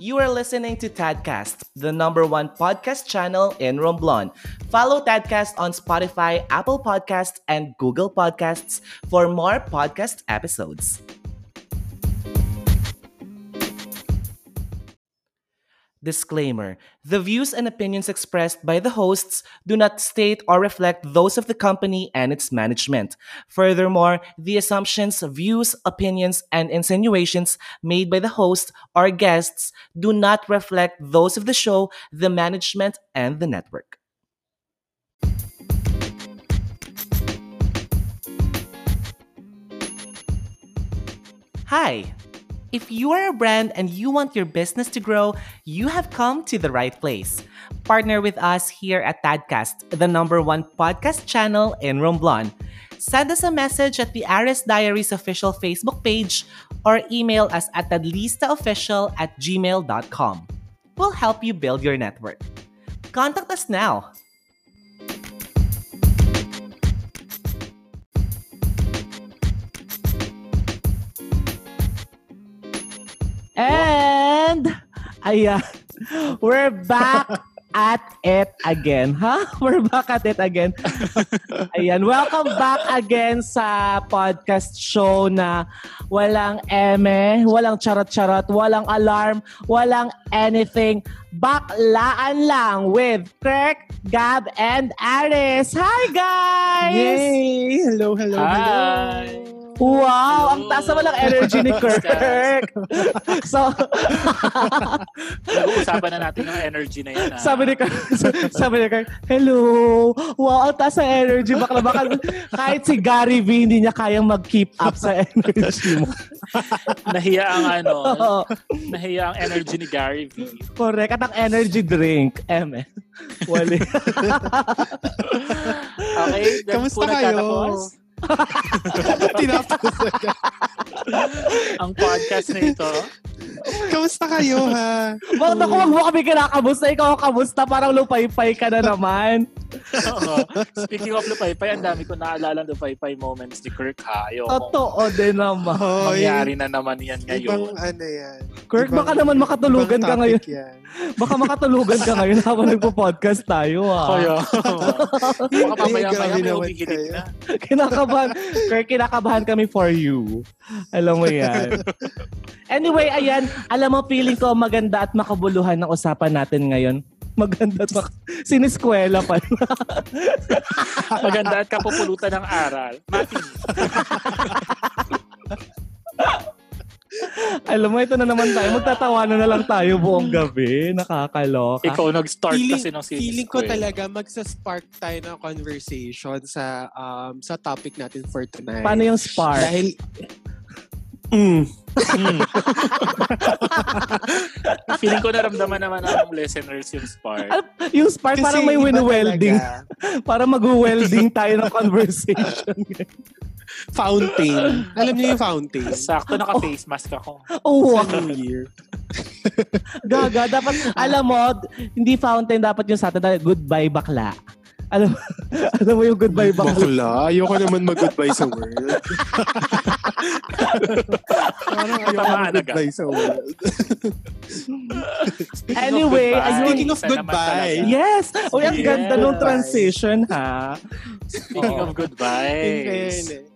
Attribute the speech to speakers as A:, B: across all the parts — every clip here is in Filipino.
A: You are listening to Tadcast, the number one podcast channel in Romblon. Follow Tadcast on Spotify, Apple Podcasts, and Google Podcasts for more podcast episodes. Disclaimer The views and opinions expressed by the hosts do not state or reflect those of the company and its management. Furthermore, the assumptions, views, opinions, and insinuations made by the host or guests do not reflect those of the show, the management, and the network. Hi! If you are a brand and you want your business to grow, you have come to the right place. Partner with us here at Tadcast, the number one podcast channel in Romblon. Send us a message at the Aris Diaries official Facebook page or email us at tadlistaofficial at gmail.com. We'll help you build your network. Contact us now. Ayan, we're back at it again. Ha? Huh? We're back at it again. Ayan, welcome back again sa podcast show na walang eme, walang charot-charot, walang alarm, walang anything. Baklaan lang with Kirk, Gab, and Aris. Hi, guys!
B: Yay! Hello, hello,
C: Hi!
B: hello.
A: Wow! Ang taas naman ng energy ni Kirk. so,
C: Pag-uusapan na natin yung energy na yan. ah.
A: sabi ni Kirk, sabi ni Kirk, hello! Wow, ang taas ng energy. Baka baka kahit si Gary V hindi niya kayang mag-keep up sa energy mo.
C: nahiya ang ano, nahiya ang energy ni Gary V.
A: correct. At ang energy drink, eme. Wali.
C: Okay, dyan
B: Kamusta
C: po
B: kayo?
C: nagtatapos
B: Tinapos
C: ang podcast na ito.
B: Kamusta kayo, ha?
A: Wag na wag mo kami kinakamusta. Ikaw ang kamusta. Parang lupay-pay ka na naman.
C: Oo. Speaking of Lupaypay, ang dami ko naalala Lupaypay moments ni Kirk ha. Ayoko.
A: Totoo din naman.
B: Hoy,
C: Mangyari na naman yan
B: Ibang
C: ngayon.
B: ano yan.
A: Kirk,
B: Ibang-
A: baka naman makatulugan
B: ibang
A: ka ngayon.
B: Yan.
A: Baka makatulugan ka ngayon habang nagpo-podcast tayo. Ah.
C: Kaya, baka mamaya-maya
B: grabe
C: may umihilig na.
A: kinakabahan. Kirk, kinakabahan kami for you. Alam mo yan. Anyway, ayan. Alam mo, feeling ko maganda at makabuluhan ng usapan natin ngayon. Maganda at mak- siniskwela pa.
C: Maganda at kapupulutan ng aral. Mati,
A: Alam mo, ito na naman tayo. Magtatawanan na lang tayo buong gabi. Nakakaloka.
C: ikaw nag-start
B: Feeling,
C: kasi ng series
B: feeling ko
C: eh.
B: talaga magsa-spark tayo ng conversation sa um sa topic natin for tonight.
A: Paano yung spark?
B: Dahil
A: Mm.
C: Hmm. Feeling ko naramdaman naman ng listeners yung spark.
A: Al- yung spark
B: kasi
A: parang may win-welding. Para mag-welding tayo ng conversation.
B: Fountain. Alam niyo yung fountain?
C: Sakto naka-face mask ako.
A: oh, wow.
B: Sa New Year.
A: Gaga, dapat, alam mo, hindi fountain dapat yung sa atin. dahil Goodbye, bakla. Alam, alam mo yung goodbye, bakla.
B: Bakla. Ayoko naman mag-goodbye sa world. Parang ayoko mag-goodbye sa world.
C: Speaking
A: Anyway,
C: of goodbye,
B: speaking of goodbye.
C: talaga.
A: Yes! Uy, ang
C: Yes.
A: ganda nung transition, ha?
C: Speaking of goodbye.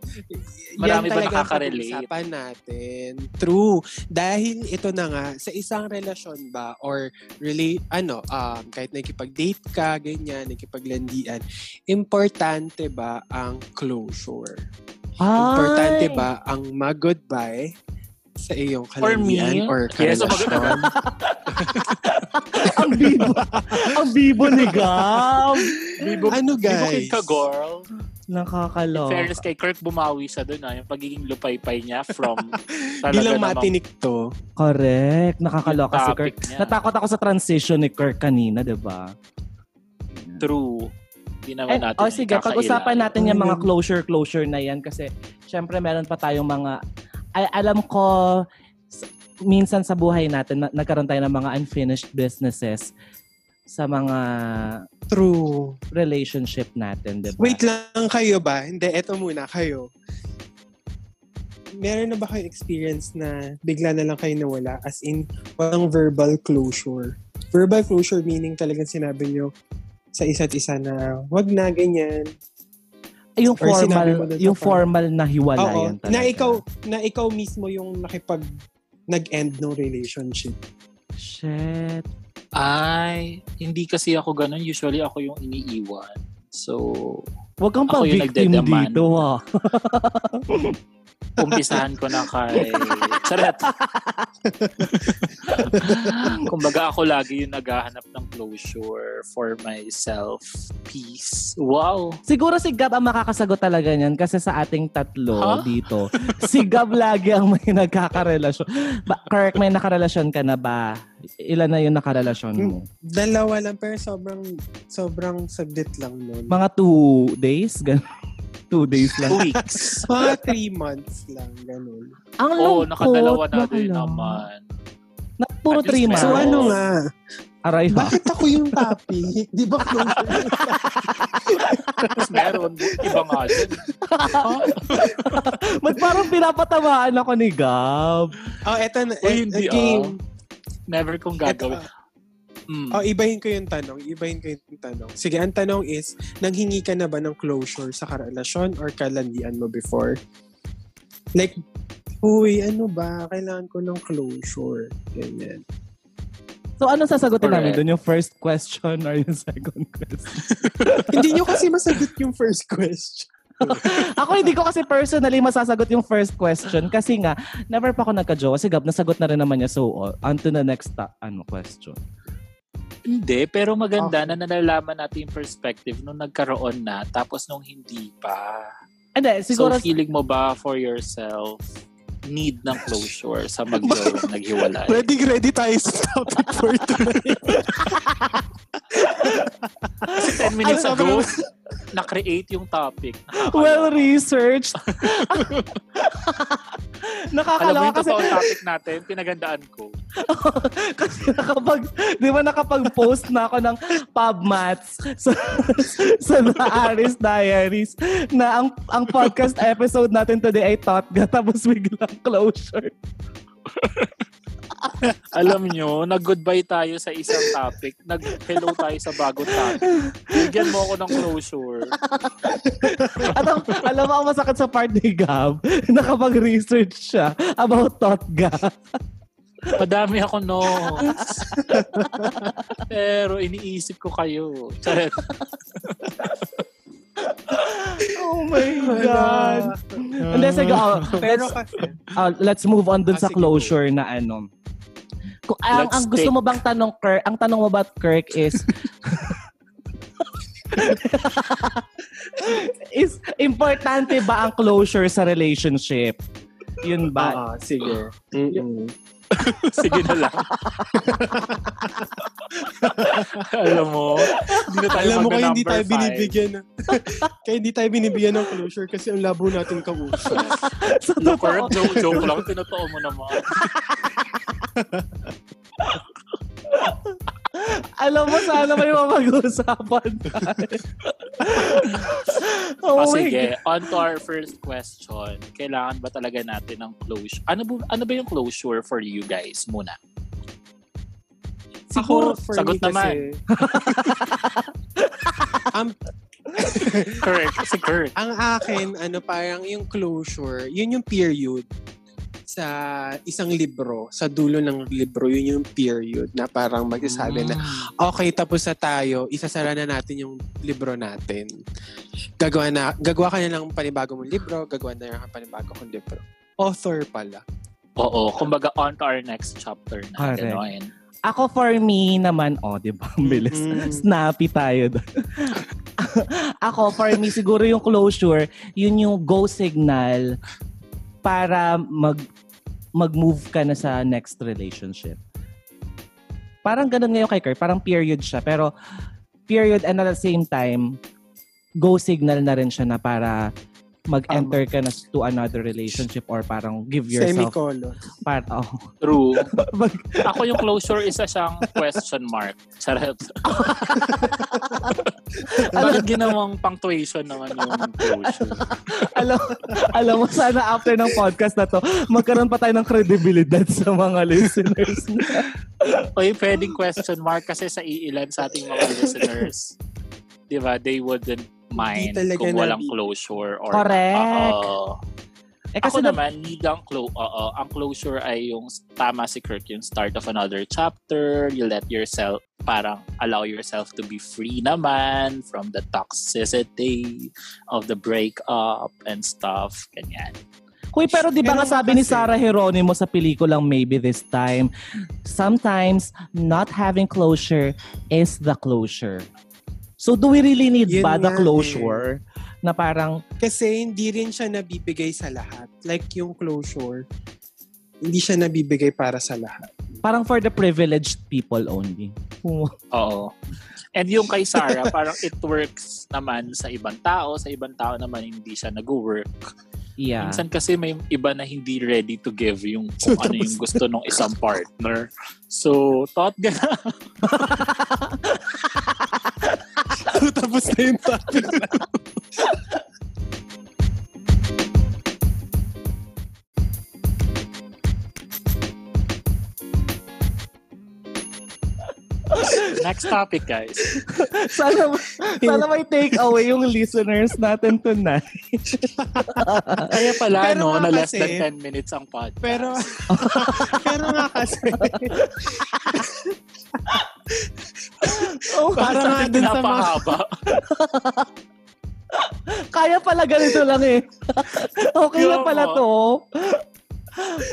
C: Marami ba
B: yan talaga ang
C: nakaka-relate?
B: pag-usapan natin. True. Dahil ito na nga, sa isang relasyon ba or relate, ano, um, kahit nakikipag-date ka, ganyan, nakikipaglandian, importante ba ang closure? Importante
A: Ay.
B: ba ang mag-goodbye sa iyong
C: For me,
B: kalandian or
C: yes, so
B: karelasyon?
A: ang bibo. ang bibo ni Gab.
C: Bibo,
B: Ano,
C: bibo
B: guys?
C: kid ka, girl. In
A: Nakakaloka.
C: fairness kay Kirk, bumawi siya doon. Ah, yung pagiging lupaypay niya from talaga
B: Bilang matinik to.
A: Correct. Nakakaloka si Kirk.
C: niya.
A: Natakot ako sa transition ni Kirk kanina, di ba?
C: true. Hindi naman
A: And,
C: natin
A: oh, sige, pag-usapan natin yung mga
B: Mm.
A: closure-closure na yan kasi syempre meron pa tayong mga, ay, alam ko, minsan sa buhay natin, na, nagkaroon tayo ng mga unfinished businesses sa mga
B: True.
A: relationship natin, di ba?
B: Wait lang kayo ba? Hindi, eto muna kayo. meron na ba kayo experience na bigla na lang kayo nawala? As in, walang verbal closure. Verbal closure meaning talagang sinabi nyo sa isa't isa na wag na ganyan.
A: Ay, yung
B: Or
A: formal, yung formal na
B: Oo,
A: hiwalayan talaga.
B: na ikaw na ikaw mismo yung nakipag nag-end ng relationship.
A: Shit.
C: Ay, hindi kasi ako ganun. Usually ako yung iniiwan. So,
A: Huwag kang pa-victim dito, ah.
C: umpisahan ko na kay... Charet! Kumbaga ako lagi yung naghahanap ng closure for myself. Peace. Wow!
A: Siguro si Gab ang makakasagot talaga niyan kasi sa ating tatlo
C: Huh?
A: dito, si Gab lagi ang may nagkakarelasyon. Ba, Kirk, may nakarelasyon ka na ba? Ilan na yung nakarelasyon mo?
B: Dalawa lang pero sobrang sobrang saglit lang nun.
A: Mga two days? Gan two days
C: Two
A: lang.
C: weeks.
B: Mga three months lang, ganun.
A: Ang
C: Oo,
A: lungkot.
C: nakadalawa na din naman.
A: Na, puro
C: At
A: three months.
B: So ano nga?
A: Aray ha.
B: Bakit ako yung topic? Di ba closure?
C: Tapos meron, iba nga din.
A: Ba't parang pinapatamaan ako ni Gab?
B: oh, eto na.
C: Uy,
B: eh,
C: hindi
B: game.
C: Never kong gagawin. Mm.
B: oh, ibahin ko yung tanong. Ibahin ko yung tanong. Sige, ang tanong is, nanghingi ka na ba ng closure sa karelasyon or kalandian mo before? Like, uy, ano ba? Kailangan ko ng closure. Ganyan.
A: So, anong sasagutin namin doon? Yung first question or yung second question?
B: Hindi nyo kasi masagot yung first question.
A: ako hindi ko kasi personally masasagot yung first question kasi nga, never pa ako nagka-jowa. Si Gab, nasagot na rin naman niya. So, uh, on to the next ta- ano question.
C: Hindi, pero maganda
B: Okay.
C: na nalalaman natin yung perspective nung nagkaroon na tapos nung hindi pa.
A: Hindi, siguro,
C: so, feeling mo ba for yourself need ng closure sa mag naghiwalay?
B: Ready, ready tayo sa topic for tonight.
C: 10 minutes
A: Ay,
C: ago, na-create yung topic. Nakakaloka.
A: well researched.
C: Alam mo
A: Nakakalawa
C: yung
A: kasi,
C: topic natin, pinagandaan ko.
A: kasi nakapag, di ba nakapag-post na ako ng pub mats sa, sa The Aris Diaries na ang, ang podcast episode natin today ay Totga tapos biglang closure.
C: Alam nyo, nag-goodbye tayo sa isang topic. Nag-hello tayo sa bagong topic. Bigyan mo ako ng closure.
A: At ang, alam mo ang masakit sa part ni Gab, nakapag-research siya about Totga.
C: Madami ako notes. Pero iniisip ko kayo. Charet.
A: Oh my God. Hindi, sige, oh,
B: Pero
A: let's,
B: kasi,
A: uh, let's move on dun
B: Ah,
A: sa
B: sige,
A: closure na ano. Kung, ang, ang gusto mo bang tanong, Kirk, ang tanong mo ba, Kirk, is is importante ba ang closure sa relationship? Yun ba?
B: ah, sige. Mm-mm.
C: Sige na lang. Alam mo, hindi na tayo
B: Alam mo kaya hindi tayo
C: five.
B: binibigyan ng, kaya hindi tayo binibigyan ng closure kasi ang labo natin kausap.
A: sa
C: No,
A: totoo.
C: Joke, joke lang. Tinotoo mo naman.
A: Alam mo, sana may mapag-usapan tayo. oh
C: Ah,
A: my
C: sige, on to our first question. Kailangan ba talaga natin ng closure? Ano ano ba yung closure for you guys muna?
A: Siguro,
B: Ako, for
C: sagot
B: me kasi,
C: naman.
B: ang,
C: Correct. Si Kurt.
B: ang akin, ano, parang yung closure, yun yung period sa isang libro, sa dulo ng libro, yun yung period na parang magsasabi na, okay, tapos na tayo, isasara na natin yung libro natin. Gagawa na, gagawa ka na ng panibago mong libro, gagawa na ng panibago kong libro. Author pala.
C: Oo, kumbaga on to our next chapter na.
A: Correct.
C: Ganon.
A: Ako for me naman, oh, di ba? Bilis.
B: Mm.
A: Snappy tayo doon. Ako, for me, siguro yung closure, yun yung go signal para mag mag-move ka na sa next relationship. Parang ganun ngayon kay Kurt. Parang period siya. Pero period and at the same time, go signal na rin siya na para mag-enter ka na to another relationship or parang give yourself
B: Semicolon.
A: part oh,
C: True.
A: mag-
C: Ako yung closure isa siyang question mark. Charot. Bakit ginawang punctuation naman yung closure?
A: alam, alam mo, sana after ng podcast na to, magkaroon pa tayo ng credibility sa mga listeners.
C: Oy, pwedeng question mark kasi sa iilan sa ating mga listeners. Di ba? They wouldn't mind
B: talaga
C: kung walang
B: nabi-
C: closure or
A: Correct.
C: Oo.
A: eh,
C: Ako
A: kasi na,
C: naman, need ang, clo- oo, ang closure ay yung tama si Kirk, yung start of another chapter. You let yourself, parang allow yourself to be free naman from the toxicity of the breakup and stuff. Ganyan.
A: Kuy, pero di ba nga sabi ni Sarah Geronimo sa pelikulang Maybe This Time, sometimes not having closure is the closure. So do we really need
B: Yun
A: ba the
B: nga eh.
A: closure? Na parang,
B: Kasi hindi rin siya nabibigay sa lahat. Like yung closure, hindi siya nabibigay para sa lahat.
A: parang for the privileged people only.
C: Oo. And yung kay Sarah, parang it works naman sa ibang tao. Sa ibang tao naman hindi siya nag-work.
A: Yeah.
C: Minsan kasi may iba na hindi ready to give yung kung ano yung gusto ng isang partner. So, thought ka na.
B: Tapos na yung topic.
C: Next topic, guys.
A: sana, sana may take away yung listeners natin tonight.
C: Kaya pala,
B: Pero
C: no, na less
B: kasi-
C: than 10 minutes ang podcast.
B: Pero, pero nga kasi,
A: Oh,
B: para nga dun sa mga,
A: kaya pala ganito lang eh. okay lang
C: Yun,
A: pala to.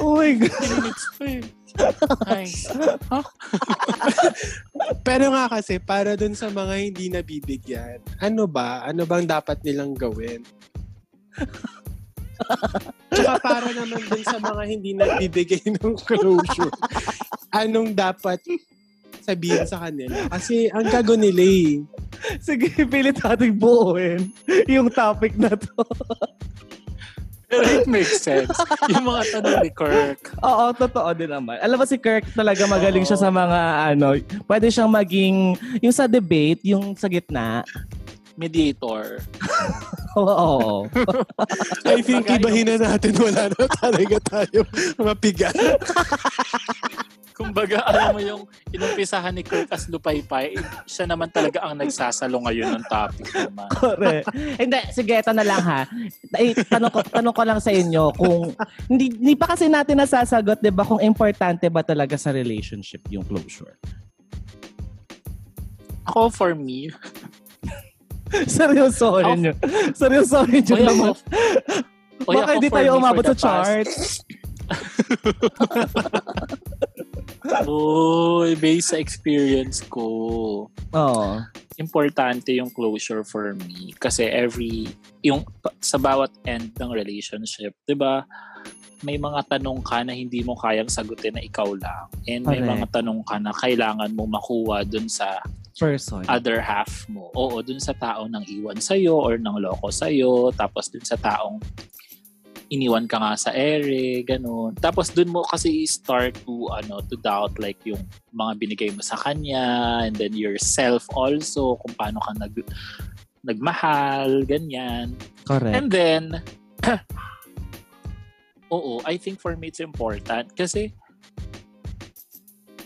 A: Oh my God.
C: 10 minutes pa eh.
B: Pero nga kasi, para dun sa mga hindi nabibigyan, ano ba? Ano bang dapat nilang gawin? Tsaka para naman dun sa mga hindi nagbibigay ng closure, anong dapat sabihin sa kanila? Kasi ang gago nila eh.
A: Sige, pilit nating buuin yung topic na to.
C: Pero it makes sense. Yung mga tanong ni Kirk.
A: Oo, totoo din naman. Alam mo si Kirk talaga magaling siya sa mga ano, pwede siyang maging yung sa debate, yung sa gitna.
C: Mediator.
A: Oo.
B: I think ibahin na natin, wala na talaga tayo mapiga.
C: Kumbaga, alam mo yung inumpisahan ni Kirk as lupaypay, siya naman talaga ang nagsasalo ngayon ng topic naman.
A: Correct. Hindi, sige, ito na lang ha. Eh, tanong, ko, tanong ko lang sa inyo kung hindi, hindi pa kasi natin nasasagot, 'di ba, kung importante ba talaga sa relationship yung closure.
C: Ako, for me,
A: Seryosohin nyo. Seryosohin nyo naman.
C: Oy,
A: Baka hindi tayo umabot sa charts.
C: Uy, based sa experience ko,
A: Oo.
C: importante yung closure for me. Kasi every, yung sa bawat end ng relationship, di ba, may mga tanong ka na hindi mo kayang sagutin na ikaw lang. And may
A: Correct.
C: mga tanong ka na kailangan mo makuha dun sa
A: Person.
C: other half mo. Oo, dun sa taong nang iwan sa'yo or nang loko sa'yo. Tapos dun sa taong iniwan ka nga sa ere, ganun. Tapos dun mo kasi start to, ano, to doubt like yung mga binigay mo sa kanya and then yourself also, kung paano ka nag, nagmahal, ganyan.
A: Correct.
C: And then, oo, I think for me it's important kasi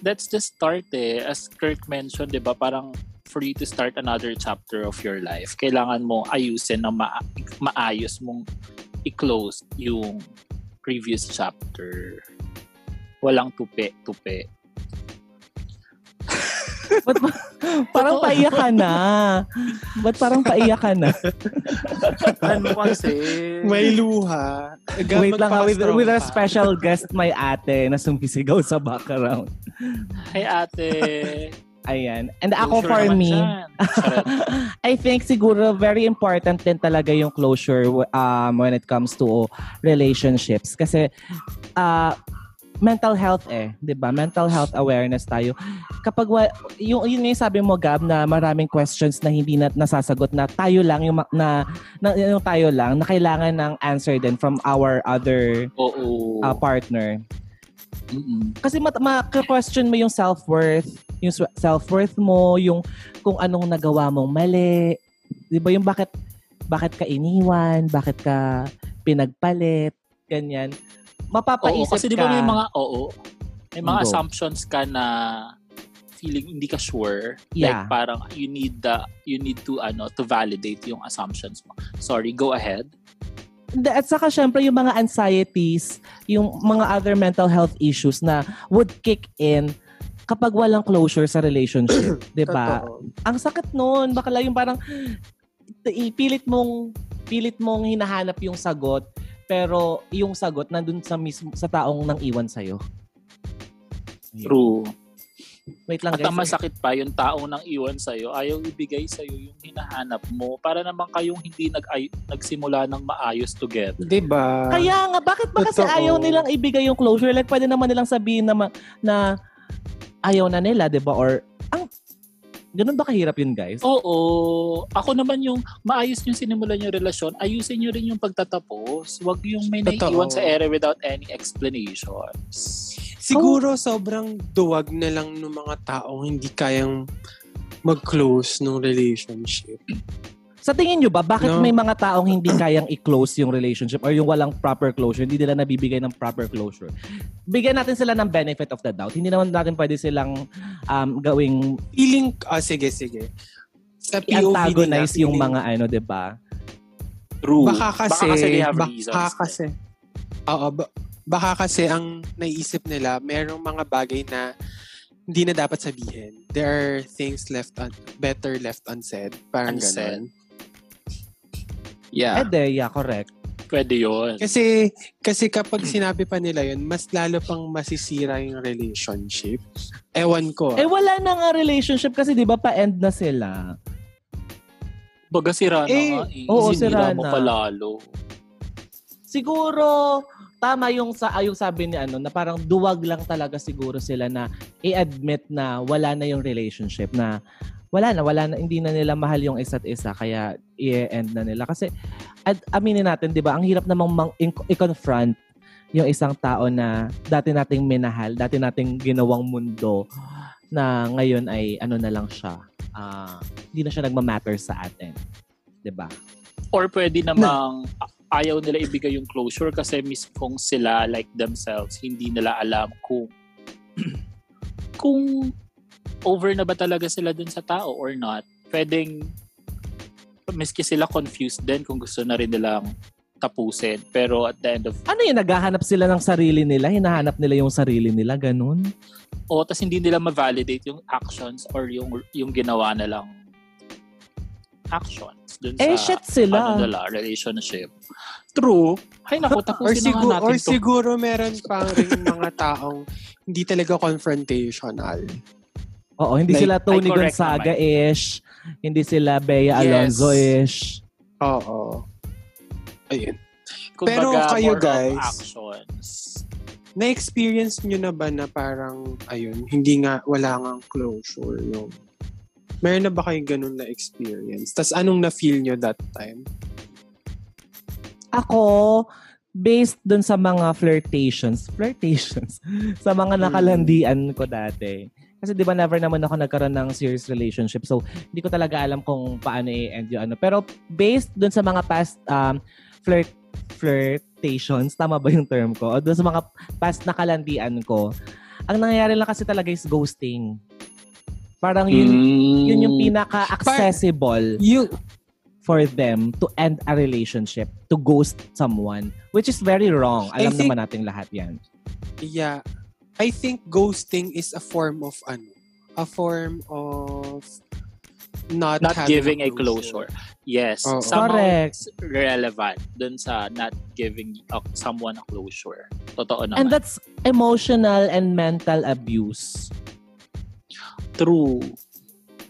C: that's the start eh. As Kirk mentioned, di ba, parang for you to start another chapter of your life, kailangan mo ayusin na ma- maayos mong i-close yung previous chapter. Walang tupi-tupi.
A: Ba't ba- parang paiyak ka na. Ba't parang paiyak ka na?
C: ano kasi?
B: May luha. Aga-
A: Wait lang ha, with, with a special guest, may ate na sumisigaw sa background.
C: Hey ate.
A: Ayan. And ako
C: closure
A: for me. I think siguro very important din talaga yung closure um, when it comes to relationships. Kasi uh, mental health eh, 'di ba? Mental health awareness tayo. Kapag wa- yung yun yung sabi mo Gab na maraming questions na hindi na nasasagot na tayo lang yung na, na yung tayo lang na kailangan ng answer din from our other
C: Oo.
A: uh, partner.
C: Mm-mm.
A: Kasi mat- ma-question mo yung self-worth, yung self-worth mo, yung kung anong nagawa mong mali. Di ba yung bakit, bakit ka iniwan, bakit ka pinagpalit, ganyan.
C: Oo,
A: Mapapaisip
C: kasi di
A: ka.
C: ba may mga, oo, may mga
A: Go.
C: assumptions ka na feeling hindi ka sure.
A: Yeah.
C: Like parang you need the you need to ano to validate yung assumptions mo. Sorry, go ahead.
A: Hindi, At saka syempre yung mga anxieties, yung mga other mental health issues na would kick in kapag walang closure sa relationship, 'di ba? Ang sakit noon, baka lang yung parang ipilit mong pilit mong hinahanap yung sagot pero yung sagot nandun sa mismo sa taong nang iwan sa
C: True.
A: Wait lang
C: At
A: guys.
C: ang masakit pa, yung taong nang iwan sa'yo, ayaw ibigay sa'yo yung hinahanap mo para naman kayong hindi nag nagsimula ng maayos together.
B: Di ba?
A: Kaya nga, bakit ba kasi
B: Totoo.
A: ayaw nilang ibigay yung closure? Like, pwede naman nilang sabihin na, ma- na ayaw na nila, di ba? Or, ang, ganun ba kahirap yun, guys?
C: Oo. Ako naman yung maayos yung sinimulan yung relasyon, ayusin nyo rin yung pagtatapos. Huwag yung may
B: Totoo.
C: naiiwan sa ere without any explanations.
B: Siguro sobrang duwag na lang ng mga taong hindi kayang mag-close ng relationship.
A: Sa tingin nyo ba, bakit
B: No.
A: may mga taong hindi kayang i-close yung relationship or yung walang proper closure, hindi nila nabibigay ng proper closure? Bigyan natin sila ng benefit of the doubt. Hindi naman natin pwede silang um, gawing
B: Feeling, ah sige, sige. Sa POV
A: i-antagonize
B: nila,
A: yung
B: feeling-
A: mga ano, di ba?
C: True.
B: Baka kasi,
C: Baka kasi they have
B: baka
C: reasons.
B: kasi, oo, ba- baka kasi ang naisip nila, merong mga bagay na hindi na dapat sabihin. There are things left un, better left unsaid. Parang
C: Unsaid.
B: ganon.
C: Yeah.
A: Ede, yeah, correct.
C: Pwede yun.
B: Kasi, kasi kapag sinabi pa nila yun, mas lalo pang masisira yung relationship. Ewan ko.
A: Eh, wala na nga relationship kasi di ba pa-end na sila.
C: Baga sira na
B: Eh,
C: nga eh.
A: oo,
C: Sinira
A: sira
C: mo
A: na.
C: pa lalo.
A: Siguro, tama yung sa yung sabi ni ano na parang duwag lang talaga siguro sila na i-admit na wala na yung relationship na wala na wala na hindi na nila mahal yung isa't isa kaya i-end na nila kasi at aminin natin 'di ba ang hirap namang mang, i-confront yung isang tao na dati nating minahal, dati nating ginawang mundo na ngayon ay ano na lang siya. ah hindi na siya nagma-matter sa atin. 'Di ba?
C: Or pwede namang ayaw nila ibigay yung closure kasi mismong sila like themselves, hindi nila alam kung kung over na ba talaga sila dun sa tao or not. Pwedeng miski sila confused din kung gusto na rin nilang tapusin. Pero at the end of,
A: Ano yun, naghahanap sila ng sarili nila? Hinahanap nila yung sarili nila? Ganun?
C: o tas hindi nila ma-validate yung actions or yung yung ginawa na lang actions dun
A: Eh,
C: sa
A: shit sila.
C: ano nila, relationship. True. Ay naku,
B: or,
C: tapusin
B: siguro,
C: na nga
B: or
C: natin to.
B: siguro meron pang rin mga taong hindi talaga confrontational.
A: Oo, hindi
B: Like,
A: sila Tony Gonzaga-ish. Hindi sila Bea
B: Yes.
A: Alonzo-ish.
B: Oo. Ayun.
C: Kumbaga,
B: Pero kayo, guys,
C: actions.
B: Na-experience nyo na ba na parang, ayun, hindi nga, wala nga closure yung Meron na ba kayong ganun na experience? Tapos anong na-feel nyo that time?
A: Ako, based dun sa mga flirtations, flirtations, sa mga nakalandian ko dati. Kasi di ba never naman ako nagkaroon ng serious relationship. So, hindi ko talaga alam kung paano i-end yung ano. Pero based dun sa mga past um, flirt flirtations, tama ba yung term ko? O dun sa mga past nakalandian ko, ang nangyayari lang kasi talaga is ghosting. Parang yun,
C: Mm.
A: yun yung pinaka-accessible
B: You,
A: for them to end a relationship, to ghost someone, which is very wrong.
B: I
A: Alam
B: think-
A: naman nating lahat yan.
B: yeah, I think ghosting is a form of ano, a form of not,
C: Not giving a closure. Yes.
B: Oo.
C: Somehow
A: Correct.
C: relevant dun sa not giving uh, someone a closure. Totoo naman.
A: And that's emotional and mental abuse.
C: True.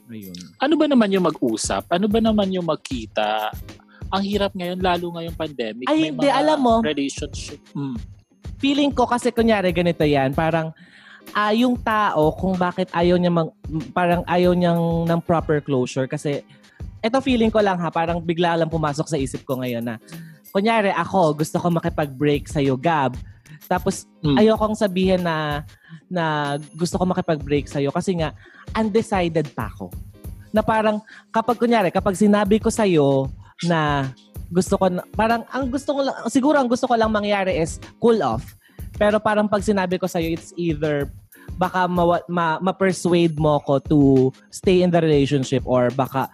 A: Ayun.
C: Ano ba naman yung mag-usap? Ano ba naman yung magkita? Ang hirap ngayon, lalo ngayong pandemic.
A: Ay,
C: may
A: hindi,
C: mga
A: alam mo.
C: Relationship. Mm.
A: Feeling ko kasi kunyari ganito yan, parang ah yung tao kung bakit ayaw niya mag, parang ayaw niyang ng proper closure kasi eto feeling ko lang ha, parang bigla lang pumasok sa isip ko ngayon na kunyari ako gusto ko makipag-break sa Gab Tapos,
C: Mm.
A: ayokong sabihin na na gusto ko makipag-break sa'yo kasi nga, undecided pa ako. Na parang, kapag kunyari, kapag sinabi ko sa'yo na gusto ko, na, parang, ang gusto ko lang, siguro ang gusto ko lang mangyari is cool off. Pero parang pag sinabi ko sa'yo, it's either baka ma, ma, ma-persuade mo ko to stay in the relationship or baka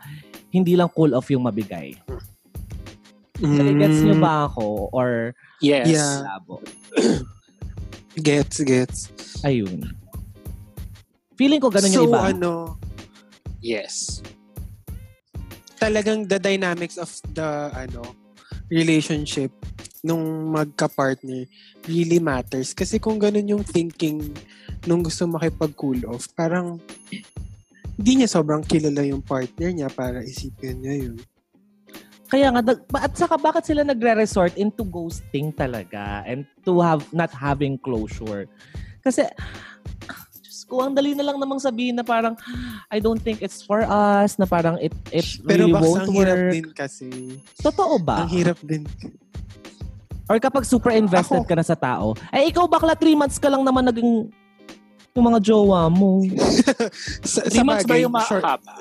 A: hindi lang cool off yung mabigay.
B: Mm,
A: Gets nyo ba ako? Or
C: Yes.
B: Yeah.
A: labo?
B: Gets, gets.
A: Ayun. Feeling ko ganun
B: so,
A: yung iba.
B: ano,
C: Yes.
B: talagang the dynamics of the ano relationship nung magka-partner really matters. Kasi kung ganun yung thinking nung gusto makipag-cool off, parang hindi niya sobrang kilala yung partner niya para isipin niya yun.
A: Kaya nga, nag- ba- at saka bakit sila nagre-resort into ghosting talaga and to have not having closure? Kasi, Diyos ko, ang dali na lang namang sabihin na parang, I don't think it's for us, na parang it, it
B: Pero
A: really won't
B: ang hirap
A: work.
B: din kasi.
A: Totoo ba?
B: Ang hirap din.
A: Or kapag super invested
B: Ako-
A: ka na sa tao, eh ikaw bakla, three months ka lang naman naging yung mga jowa mo.
B: Sa,
C: Three
B: sa
C: months ba
B: bagay,
C: yung
B: short,
C: mahaba?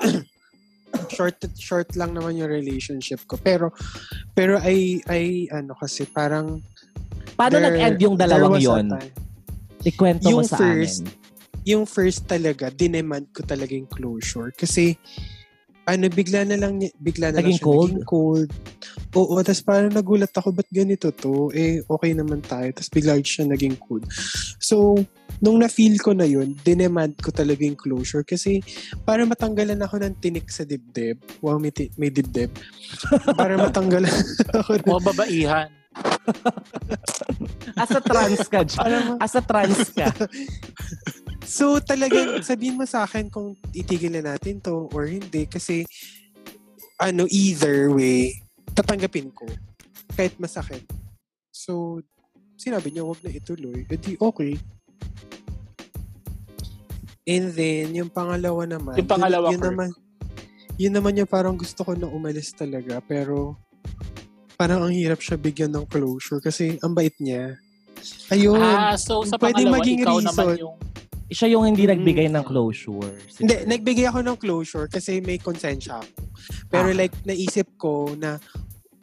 B: Short short lang naman yung relationship ko. Pero pero ay ay ano kasi parang
A: Paano
B: there-
A: nag-end yung dalawang yon? Ikwento mo
B: Yung
A: sa
B: first,
A: amin.
B: Yung first talaga, dinemand ko talaga yung closure. Kasi ano, bigla na lang, bigla na
A: Naging
B: lang siya
A: cold?
B: naging cold. Oo, tapos parang nagulat ako, ba't ganito to? Eh, okay naman tayo. Tapos bigla siya naging cold. So, nung na-feel ko na yun, dinemand ko talaga yung closure. Kasi para matanggalan ako ng tinik sa dibdib. Wow, may, ti- may dibdib. para matanggalan ako ng...
C: O babaihan.
A: As a trans ka, As a trans ka.
B: So talagang sabihin mo sa akin kung itigil na natin to or hindi kasi ano either way tatanggapin ko kahit masakit. So sinabi niya wag na ituloy. E di okay. And then yung pangalawa naman.
C: Yung pangalawa,
B: yun, yun naman yun naman yung parang gusto ko na umalis talaga pero parang ang hirap siya bigyan ng closure kasi ang bait niya. Ayun.
C: Ah, so sa pangalawa,
B: maging
C: ikaw
B: reason.
C: naman yung...
A: Siya yung hindi
B: Mm.
A: nagbigay ng closure.
B: Hindi, nagbigay ako ng closure kasi may konsensya ako. Pero
A: Ah.
B: like, naisip ko na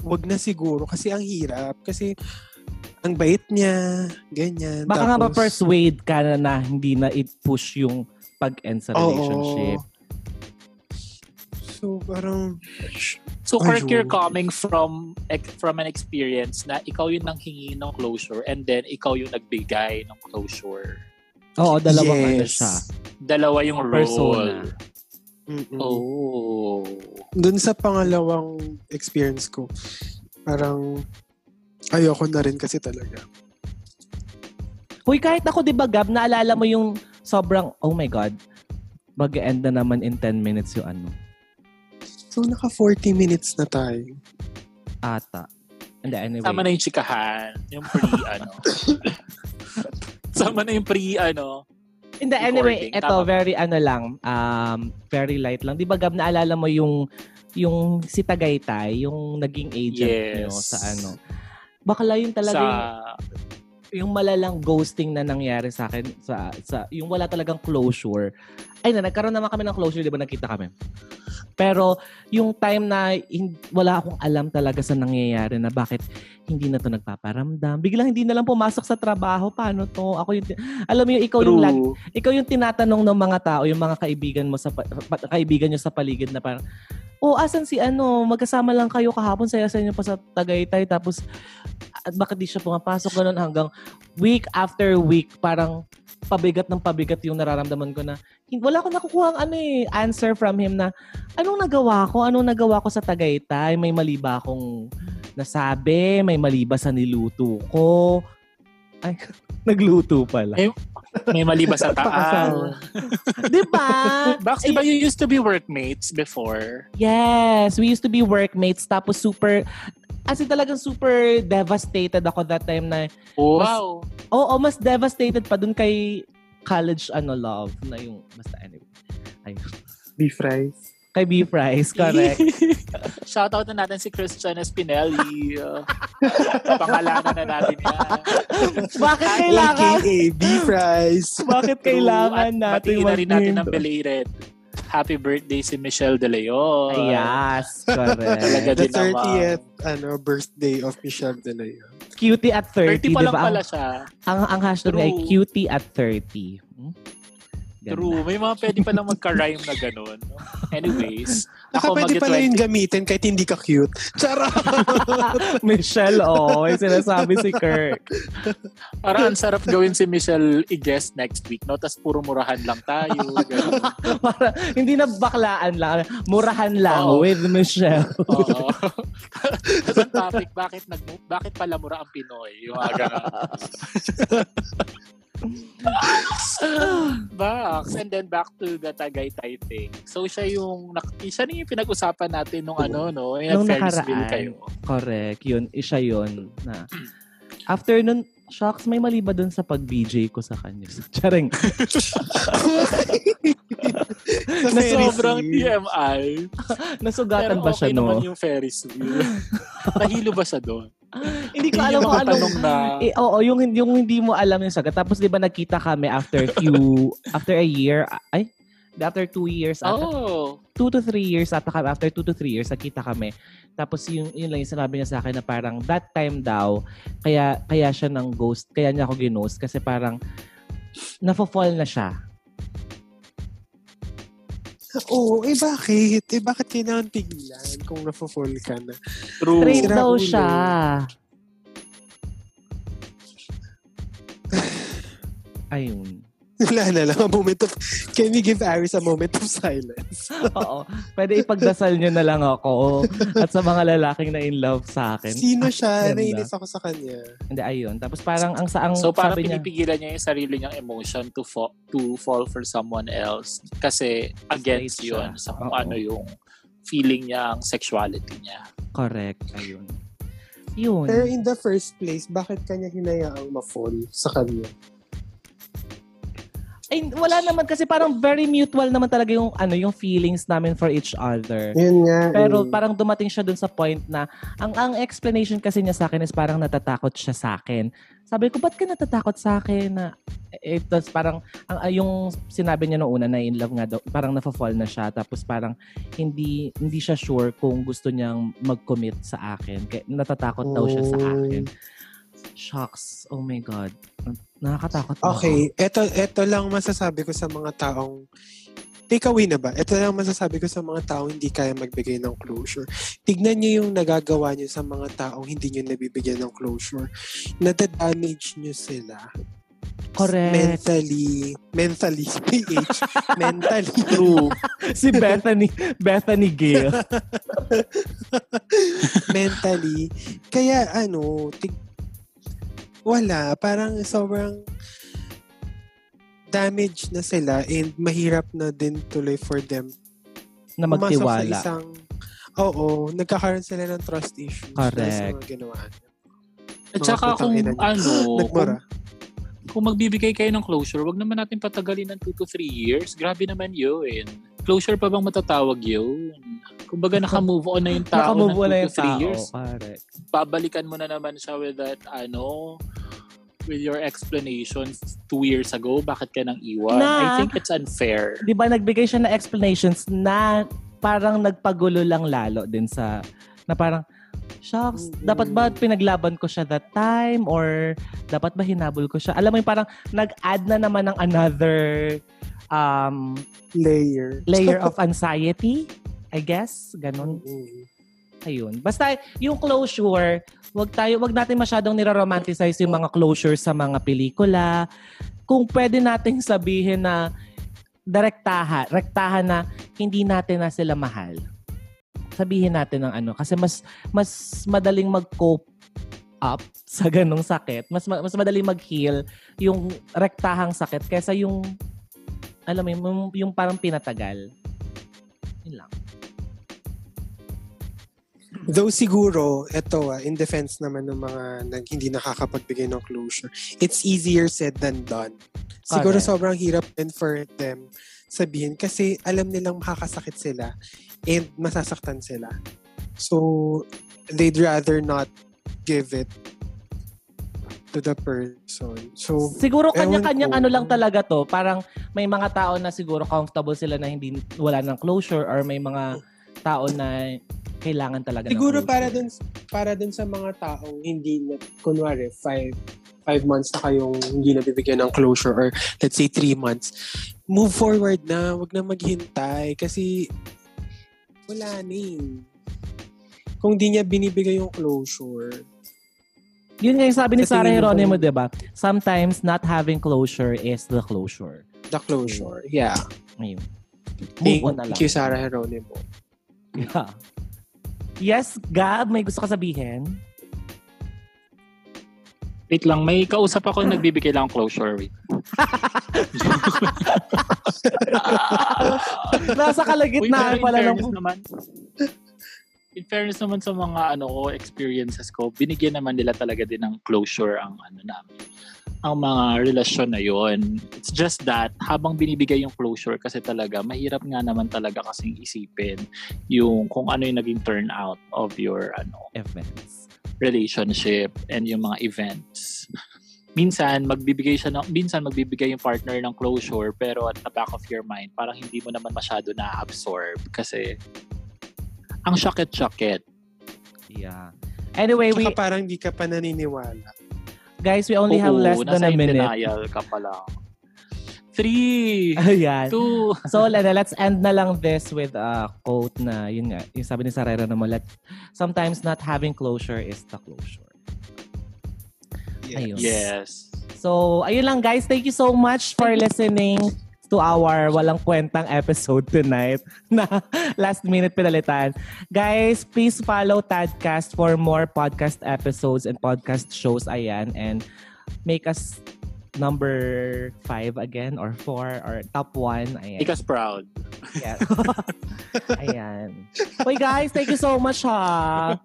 B: wag na siguro kasi ang hirap. Kasi ang bait niya, ganyan.
A: Baka nga
B: Tapos-
A: ma-persuade ka na, na hindi na i-push yung pag-end sa
B: Oo.
A: relationship.
B: So, parang,
C: So, Kirk, you're coming from from an experience na ikaw yung nanghingi ng closure and then ikaw yung nagbigay ng closure.
A: Oo, dalawang ano
B: yes.
A: siya.
C: Dalawa yung role.
A: Persona.
B: Mm-mm.
C: Oh.
B: Dun sa pangalawang experience ko, parang ayoko na rin kasi talaga.
A: Hoy, kahit ako, di ba, Gab, naalala mo yung sobrang, oh my God, mag-end na naman in 10 minutes yung ano,
B: So, naka 40 minutes na tayo.
A: ata. Hindi, anyway.
C: Sama na yung chikahan. Yung pre, ano. Sama na yung pre, ano.
A: Hindi, anyway,
C: recording.
A: ito,
C: Tama.
A: very ano lang, um, very light lang. Di ba, Gab, naalala mo yung, yung si Tagaytay, yung naging agent
C: Yes.
A: nyo sa ano. Bakla yun talaga
C: Sa...
A: yung, yung malalang ghosting na nangyari sa akin, sa, sa, yung wala talagang closure. Ay na, nagkaroon naman kami ng closure, di ba, nakita kami. Pero, yung time na hin- wala akong alam talaga sa nangyayari na bakit hindi na to nagpaparamdam. Biglang hindi na lang pumasok sa trabaho. Paano to? Ako yung, alam mo yung ikaw yung lag,
C: True.
A: ikaw yung tinatanong ng mga tao, yung mga kaibigan mo sa kaibigan nyo sa paligid na parang, oh, asan si ano, magkasama lang kayo kahapon, saya sa inyo pa sa Tagaytay, tapos, at bakit di siya pumapasok ganun hanggang week after week, parang pabigat ng pabigat yung nararamdaman ko na, wala akong nakukuha ano eh, answer from him na, anong nagawa ko? Anong nagawa ko sa Tagaytay? May mali ba akong nasabi? May mali ba sa niluto ko? Ay, nagluto pala.
C: Eh, May mali ba sa taas?
A: Di ba?
C: Bax, di ba you used to be workmates before?
A: Yes, we used to be workmates tapos super as in talagang super devastated ako that time na
C: Wow.
A: oo, mas devastated pa dun kay college ano love na yung basta anyway. Ayun.
B: Beef fries.
A: Kay Beef Rice, correct.
C: Shoutout na natin si Christian Espinelli. Uh, pangalanan na natin yan.
A: Bakit kailangan?
B: AKA beef rice.
A: Bakit kailangan
C: True. At
A: natin
C: batiin na rin natin ng
A: mag-name?
C: belated. Happy birthday si Michelle De Leon.
A: Yes, correct.
C: Talaga
B: The
C: din naman.
B: 30th ano, birthday of Michelle De Leon.
A: Cutie at 30,
C: 30 pa
A: di
C: lang
A: ba?
C: pala
A: Ang,
C: siya.
A: ang, ang hashtag niya ay
C: True.
A: cutie at 30. Hmm? Ganda.
C: True. May mga pwede palang magka-rhyme na ganun. Anyways,
B: Naka
C: ako
B: pwede pala yung gamitin kahit hindi ka cute. Charot!
A: Michelle, oh, may sinasabi si Kirk.
C: Parang ang sarap gawin si Michelle i-guest next week, no? Tapos puro murahan lang tayo.
A: Para, hindi na baklaan lang, murahan lang
C: Oo.
A: with Michelle.
C: Oo. Tapos ang topic, bakit, nag bakit pala mura ang Pinoy? Yung ganun. Box. And then back to the Tagaytay thing. So siya yung, siya na yung pinag-usapan natin nung ano, no? Yung
A: Nung nakaraan.
C: kayo.
A: Correct, yun, isa yun. Na. After nun, Shocks, may mali ba dun sa pag-BJ ko sa kanya? Charing.
B: Sa
C: Na sobrang. TMI.
A: Nasugatan
C: Pero
A: ba
C: okay
A: siya, no?
C: naman yung Ferris wheel. Nahilo ba siya doon?
A: Hindi ko alam kung anong...
C: na...
A: Eh, oo, yung, yung hindi mo alam yung sagot. Tapos di ba nagkita kami after few, after a year, ay, after two years, ata,
C: Oh,
A: two to three years ata kami, after two to three years, nakita kami. Tapos yung, yun lang yung sinabi niya sa akin na parang that time daw, kaya, kaya siya ng ghost, kaya niya ako ginost kasi parang nafo-fall na siya.
B: Oo, eh bakit? Eh bakit kailangan pigilan kung nafo-fall ka na?
C: true.
A: Straight
B: Sira
A: daw
B: ulo.
A: siya. Ayun.
B: Wala na lang. A moment of... Can we give Aris a moment of silence?
A: Oo. Pwede ipagdasal niyo na lang ako at sa mga lalaking na in love sa akin.
B: Sino siya?
A: ganda.
B: Nainis ako sa kanya.
A: Hindi, ayun. Tapos parang ang saang
C: So parang
A: sabi niya,
C: pinipigilan niya yung sarili niyang emotion to fall, to fall for someone else kasi against
A: Straight siya.
C: yun sa kung
A: Oo.
C: ano yung feeling niya, ang sexuality niya.
A: correct, ayun. Yun.
B: Pero in the first place, bakit kanya hinayaang ma-fall sa kanya?
A: Ay, wala naman kasi parang very mutual naman talaga yung ano yung feelings namin for each other.
B: Yun nga.
A: Pero
B: eh.
A: parang dumating siya dun sa point na ang ang explanation kasi niya sa akin is parang natatakot siya sa akin. Sabi ko, ba't ka natatakot sa akin? Na, eh, tapos parang ang, ah, yung sinabi niya noong una na in love nga daw, parang nafa-fall na siya. Tapos parang hindi hindi siya sure kung gusto niyang mag-commit sa akin. Kaya natatakot daw siya sa
B: Oh.
A: akin. Shocks. Oh my God. Nakakatakot na ako.
B: Okay, eto, eto lang masasabi ko sa mga taong takeaway na ba? Ito lang masasabi ko sa mga taong hindi kaya magbigay ng closure. Tignan niyo yung nagagawa niyo sa mga taong hindi niyo nabibigyan ng closure. Nada-damage niyo sila.
A: Correct.
B: Mentally. Mentally. PH. mentally.
C: True.
A: si Bethany, Bethany Gale.
B: mentally. Kaya ano, tig- wala. Parang sobrang damage na sila and mahirap na din tuloy for them
A: na magtiwala.
B: sa isang oo, nagkakaroon sila ng trust issues dahil sa
A: Correct.
B: mga ginawa niya.
C: At
B: Mga
C: saka kung
B: ina
C: ano,
B: Nagmura.
C: kung, kung magbibigay kayo ng closure, wag naman natin patagalin ng 2 to 3 years. Grabe naman yun. Closure pa bang matatawag yun? Kumbaga naka-move on na yung tao
A: Nakamove on na
C: ng 2
A: yung
C: to 3
A: tao.
C: years.
A: Correct.
C: babalikan mo na naman siya with that, ano, with your explanation two years ago, bakit ka nang iwan?
A: Na-
C: I think it's unfair.
A: Di ba nagbigay siya ng explanations na parang nagpagulo lang lalo din sa, na parang, shucks,
B: Mm-mm.
A: dapat ba pinaglaban ko siya that time? Or dapat ba hinabol ko siya? Alam mo yung parang nag-add na naman ng another um,
B: Layer.
A: layer of anxiety, I guess. Ganon.
B: Mm.
A: Ayun. Basta yung closure, wag tayo wag natin masyadong niro-romanticize yung mga closure sa mga pelikula. Kung pwede nating sabihin na direktahan, rektahan na hindi natin na sila mahal. Sabihin natin ng ano kasi mas mas madaling mag-cope up sa ganong sakit. Mas ma- mas madaling mag-heal yung rektahang sakit kaysa yung alam mo yun, yung, yung parang pinatagal. Yun lang.
B: Though siguro, eto ah, in defense naman ng mga nag, hindi nakakapagbigay ng closure, it's easier said than done. Siguro
A: Correct.
B: sobrang hirap din for them sabihin kasi alam nilang makakasakit sila and masasaktan sila. So, they'd rather not give it to the person. So,
A: Siguro kanya-kanyang ano lang talaga to. Parang may mga tao na siguro comfortable sila na hindi wala ng closure or may mga tao na kailangan talaga
B: siguro para dun, para dun sa mga taong hindi na, kunwari, five, five months na kayong hindi nabibigyan ng closure or let's say three months, move forward na. Huwag na maghintay kasi wala na eh. Kung di niya binibigay yung closure,
A: Yun nga yung sabi ni
B: Sa
A: Sarah
B: tingin mo
A: Geronimo,
B: kung-
A: di ba? Sometimes not having closure is the closure.
B: the closure. Yeah.
A: Ayun. Move
B: Thank
A: on na lang.
B: you, Sarah Geronimo.
A: Yeah. Yes, Gab, may gusto ka sabihin?
C: Wait lang, may kausap ako nagbibigay lang ng closure. Wait.
A: Nasa kalagitnaan pala ng...
C: fairness naman, in fairness naman sa mga ano ko experiences ko, binigyan naman nila talaga din ng closure ang ano namin. Ang mga relasyon na yon. It's just that habang binibigay yung closure kasi talaga mahirap nga naman talaga kasing isipin yung kung ano yung naging turnout of your ano
A: Events.
C: relationship and yung mga events. Minsan, magbibigay siya ng, minsan magbibigay yung partner ng closure pero at the back of your mind, parang hindi mo naman masyado na-absorb kasi ang syakit-syakit.
A: Yeah. Anyway, we
B: Tsaka parang di ka pa naniniwala.
A: guys, we only have
C: Oo,
A: less than a
C: in
A: minute.
C: denial ka pa lang. Three,
A: Ayan.
C: two,
A: So, Lena, let's end na lang this with a quote na, yun nga, yung sabi ni Sarera naman, let, sometimes not having closure is the closure. Ayun.
C: yes.
A: So, ayun lang guys. Thank you so much for listening to our walang kwentang episode tonight na last minute pinalitan. Guys, please follow Tadcast for more podcast episodes and podcast shows. Ayan. And make us number five again or four or top one. Ayan.
C: Make us proud.
A: Yes. Ayan. Uy guys, thank you so much ha.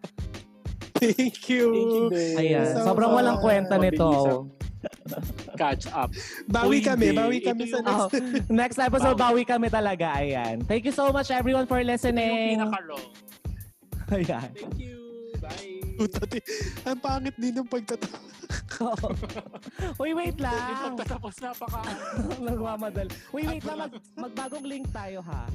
B: Thank you.
A: Ayan.
B: So
A: Sobrang walang kwenta nito.
C: Catch up.
B: Bawi
C: Uy,
B: kami,
C: hindi.
B: bawi kami
C: Ito
B: sa
C: yung-
A: Oh,
B: next.
A: next episode, bawi kami talaga. Ayan. Thank you so much everyone for
C: Yung
A: listening.
C: pinaka-raw.
A: Ayan.
C: Thank you. Bye.
B: Putati. Ang pangit din ng pagtatawa.
A: Uy, wait
C: Yung
A: lang.
C: pagtatapos napaka...
A: Nagmamadali. Uy, wait lang. Mag, magbagong link tayo ha.